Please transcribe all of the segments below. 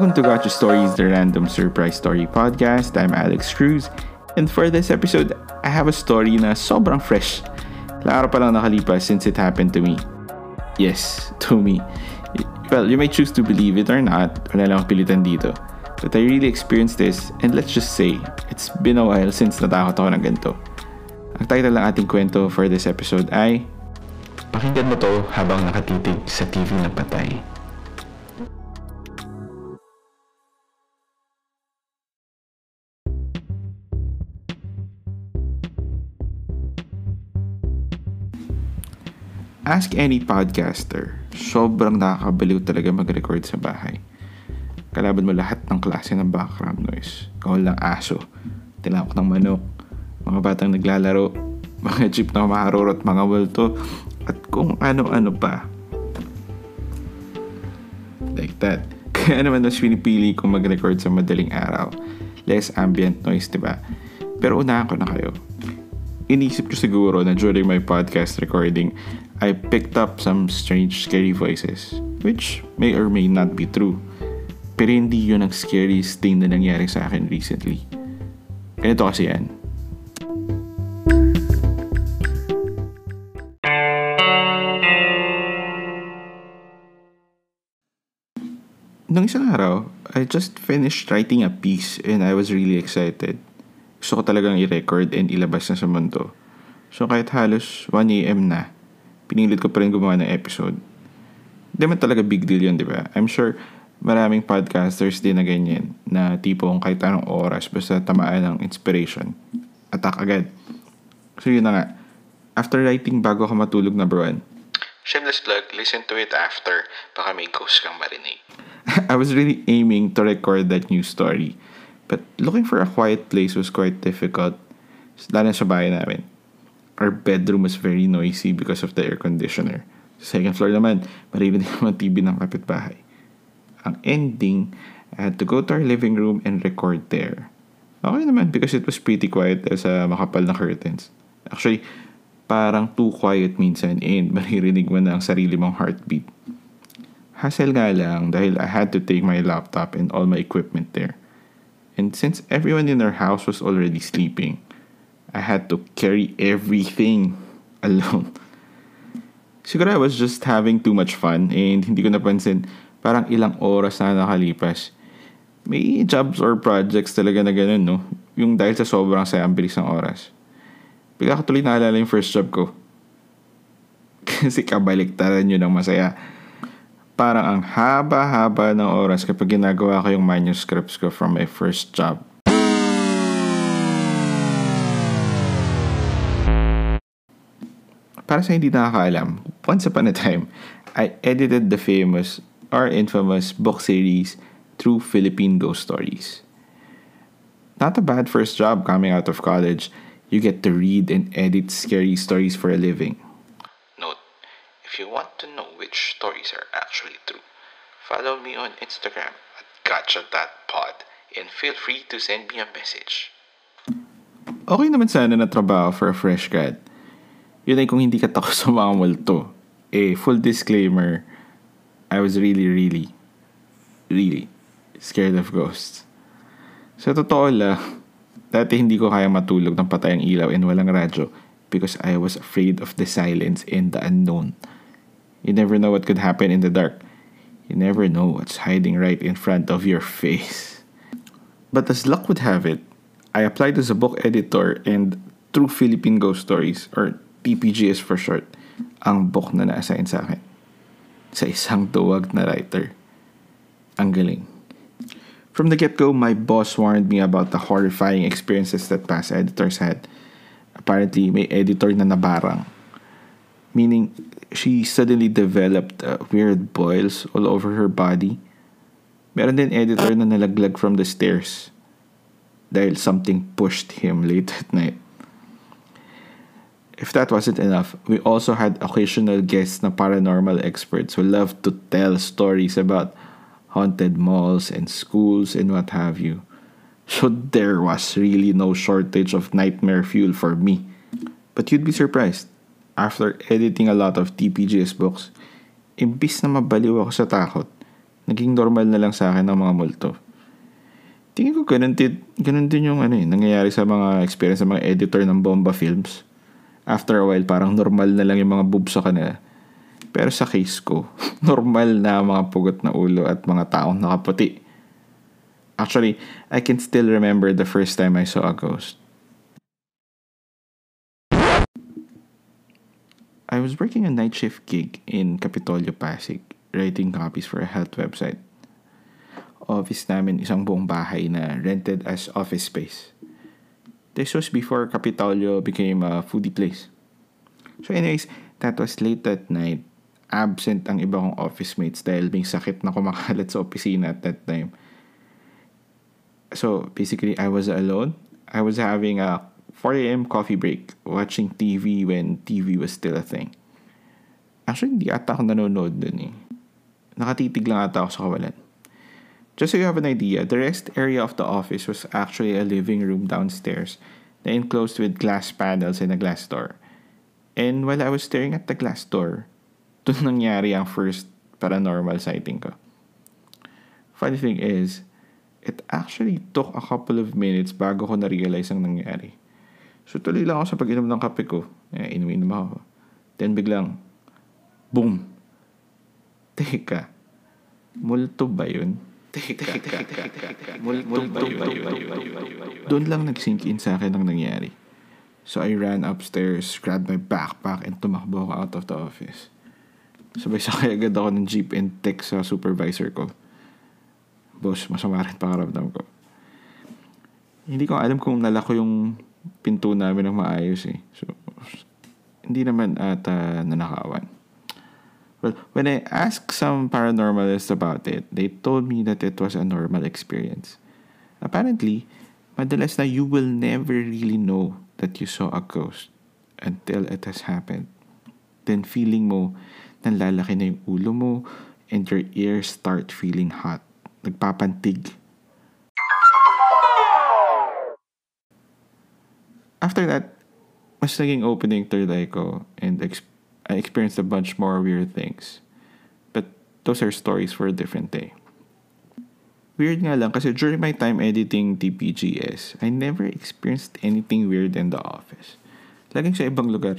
Welcome to Gotcha Stories, the random surprise story podcast. I'm Alex Cruz, and for this episode, I have a story na sobrang fresh. Ilang pa lang nakalipas since it happened to me. Yes, to me. Well, you may choose to believe it or not, wala lang pilitan dito. But I really experienced this, and let's just say, it's been a while since natakot ako ng ganito. Ang title ng ating kwento for this episode ay Pakinggan mo to habang nakatitig sa TV na patay. Ask any podcaster, sobrang nakakabaliw talaga mag-record sa bahay. Kalaban mo lahat ng klase ng background noise. Kawal ng aso, tinakot ng manok, mga batang naglalaro, mga jeep na maharurot, mga multo, at kung ano-ano pa. Like that. Kaya naman mas pinipili kong mag-record sa madaling araw. Less ambient noise, di ba? Pero unahan ko na kayo. Inisip ko siguro na during my podcast recording, I picked up some strange scary voices, which may or may not be true. Pero hindi yun ang scariest thing na nangyari sa akin recently. Ganito kasi yan. Nung isang araw, I just finished writing a piece and I was really excited. Gusto ko talagang i-record and ilabas na sa mundo. So kahit halos 1am na, pinilit ko pa rin gumawa ng episode. Hindi man talaga big deal yun, di ba? I'm sure maraming podcasters din na ganyan, na tipong kahit anong oras, basta tamaan ng inspiration. Attack agad. So yun na nga. After writing bago ako matulog number one, Shameless plug, listen to it after. Baka may ghost kang marinig. I was really aiming to record that new story. But looking for a quiet place was quite difficult. Lalo sa bahay namin. Our bedroom was very noisy because of the air conditioner. Sa second floor naman, maririnig naman TV ng kapitbahay. Ang ending, I had to go to our living room and record there. Okay naman because it was pretty quiet sa makapal na curtains. Actually, parang too quiet minsan and maririnig mo na ang sarili mong heartbeat. Hassle nga lang dahil I had to take my laptop and all my equipment there. And since everyone in our house was already sleeping, I had to carry everything alone. Siguro I was just having too much fun and hindi ko napansin parang ilang oras na nakalipas. May jobs or projects talaga na ganun, no? Yung dahil sa sobrang saya ang bilis ng oras. Bigla ko tuloy naalala yung first job ko. Kasi kabaliktaran yun ng masaya. Parang ang haba-haba ng oras kapag ginagawa ko yung manuscripts ko from my first job. Para sa hindi nakakaalam, once upon a time, I edited the famous or infamous book series True Philippine Ghost Stories. Not a bad first job coming out of college. You get to read and edit scary stories for a living. Note, if you want to know which stories are actually true, follow me on Instagram at gotcha.pod and feel free to send me a message. Okay naman sana na trabaho for a fresh grad. Yun ay kung hindi ka takot sa mga multo. Eh, full disclaimer, I was really, really, really scared of ghosts. Sa totoo lang, dati hindi ko kaya matulog ng patay ang ilaw and walang radyo because I was afraid of the silence and the unknown. You never know what could happen in the dark. You never know what's hiding right in front of your face. But as luck would have it, I applied as a book editor and True Philippine Ghost Stories, or TPGS for short, ang book na na-assign sa akin. Sa isang tuwag na writer. Ang galing. From the get-go, my boss warned me about the horrifying experiences that past editors had. Apparently, may editor na nabarang. Meaning, she suddenly developed uh, weird boils all over her body. Meron din editor na nalaglag from the stairs dahil something pushed him late at night. If that wasn't enough, we also had occasional guests na paranormal experts who loved to tell stories about haunted malls and schools and what have you. So there was really no shortage of nightmare fuel for me. But you'd be surprised. After editing a lot of TPGS books, imbis na mabaliw ako sa takot, Naging normal na lang sa akin ang mga multo. Tingin ko ganun din, ganun din yung ano eh, nangyayari sa mga experience sa mga editor ng Bomba Films. After a while, parang normal na lang yung mga boobs sa kanila. Pero sa case ko, normal na mga pugot na ulo at mga taong nakaputi. Actually, I can still remember the first time I saw a ghost. I was working a night shift gig in Capitolio, Pasig, writing copies for a health website. Office namin isang buong bahay na rented as office space. This was before Capitolio became a foodie place. So anyways, that was late at night. Absent ang iba kong office mates dahil may sakit na kumakalat sa opisina at that time. So basically, I was alone. I was having a 4 a.m. coffee break, watching TV when TV was still a thing. Actually, hindi ata ako nanonood dun eh. Nakatitig lang ata ako sa kawalan. Just so you have an idea, the rest area of the office was actually a living room downstairs na enclosed with glass panels and a glass door. And while I was staring at the glass door, dun nangyari ang first paranormal sighting ko. Funny thing is, it actually took a couple of minutes bago ko na-realize ang nangyari. So tuloy lang ako sa pag-inom ng kape ko. Eh, inuminom ako. Then biglang, boom! Teka, multo ba yun? Doon lang nag-sink in sa akin ang nangyari. So I ran upstairs, grabbed my backpack, and tumakbo ako out of the office. Sabay sakay agad ako ng jeep and text sa supervisor ko. Boss, masama rin pangaramdam ko. Hindi ko alam kung nalako yung pinto namin ng maayos eh. So, hindi naman ata nanakawan. Well, when I asked some paranormalists about it, they told me that it was a normal experience. Apparently, madalas na you will never really know that you saw a ghost until it has happened. Then feeling mo, nanlalaki na yung ulo mo and your ears start feeling hot. Nagpapantig. After that, mas naging opening third eye ko and ex- I experienced a bunch more weird things. But those are stories for a different day. Weird nga lang kasi during my time editing TPGS, I never experienced anything weird in the office. Laging sa ibang lugar.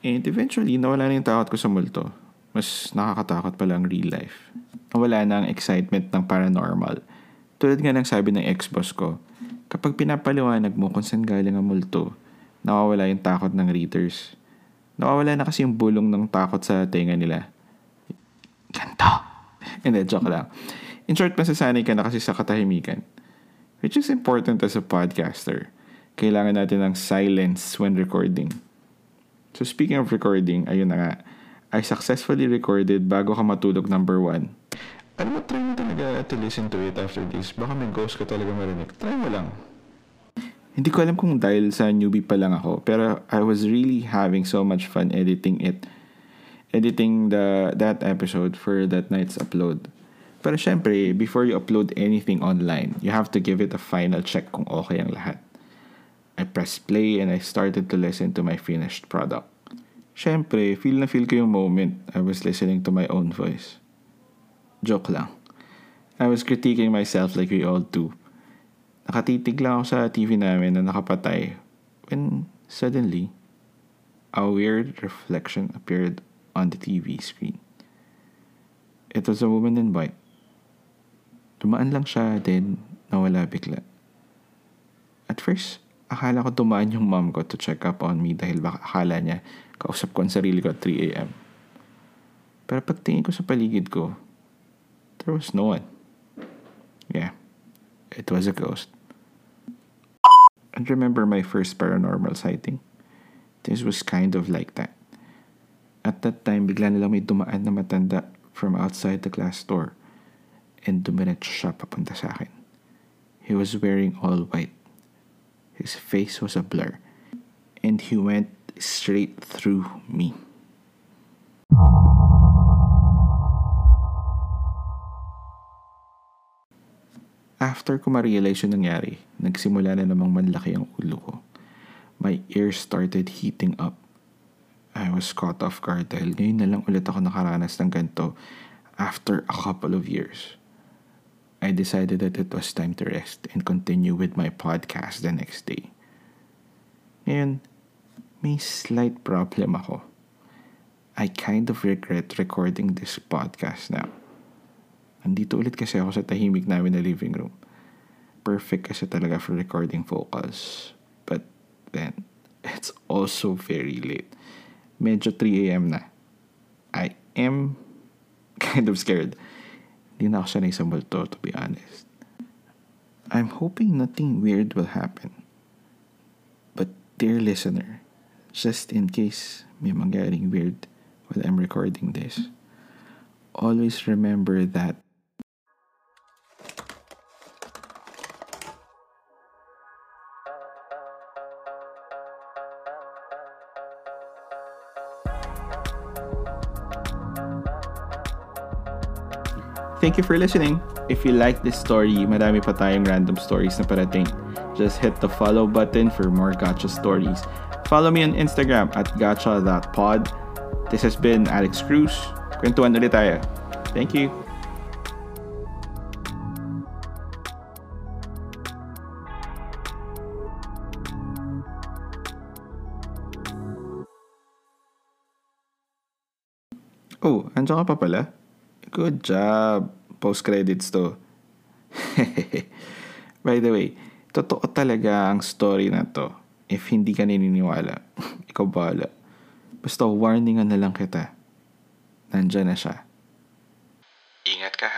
And eventually, nawala na yung takot ko sa multo. Mas nakakatakot pala ang real life. Nawala na ang excitement ng paranormal. Tulad nga ng sabi ng ex-boss ko, kapag pinapaliwanag mo kung saan galing ang multo, nawawala yung takot ng readers. Nawawala na kasi yung bulong ng takot sa tenga nila. Ganto! Hindi, joke lang. In short, masasanay ka na kasi sa katahimikan. Which is important as a podcaster. Kailangan natin ng silence when recording. So speaking of recording, ayun na nga. I successfully recorded bago ka matulog number one. Alam mo, try mo talaga to listen to it after this. Baka may ghost ka talaga marinig. Try mo lang. Hindi ko alam kung dahil sa newbie pa lang ako, pero I was really having so much fun editing it. Editing the that episode for that night's upload. Pero syempre, before you upload anything online, you have to give it a final check kung okay ang lahat. I pressed play and I started to listen to my finished product. Syempre, feel na feel ko yung moment I was listening to my own voice. Joke lang. I was critiquing myself like we all do. Nakatitig lang ako sa TV namin na nakapatay when suddenly, a weird reflection appeared on the TV screen. It was a woman in white. Dumaan lang siya, then nawala bigla. At first, akala ko dumaan yung mom ko to check up on me dahil baka akala niya kausap ko ang sarili ko at 3 a.m. Pero pagtingin ko sa paligid ko, there was no one. Yeah, it was a ghost. And remember my first paranormal sighting? This was kind of like that. At that time, bigla nilang may dumaan na matanda from outside the glass door and dumiretso siya papunta sa akin. He was wearing all white. His face was a blur and he went straight through me. After ko ma-realize yung nangyari, nagsimula na namang manlaki ang ulo ko. My ears started heating up. I was caught off guard dahil ngayon na lang ulit ako nakaranas ng ganito after a couple of years, I decided that it was time to rest and continue with my podcast the next day. Ngayon, may slight problem ako. I kind of regret recording this podcast now. Andito ulit kasi ako sa tahimik namin na living room. Perfect kasi talaga for recording vocals. But then, it's also very late. Medyo 3 a.m. na. I am kind of scared. Hindi na ako sanay sa multo, to be honest. I'm hoping nothing weird will happen. But dear listener, just in case may mangyaring weird while I'm recording this, always remember that Thank you for listening. If you like this story, madami pa tayong random stories na parating. Just hit the follow button for more gacha stories. Follow me on Instagram at gacha.pod. This has been Alex Cruz. Kwentuhan ulit tayo. Thank you. Oh, andiyan ka pa pala? Good job. Post-credits to. By the way, totoo talaga ang story na to. If hindi ka naniniwala, ikaw bahala. Basta warningan na lang kita. Nandyan na siya. Ingat ka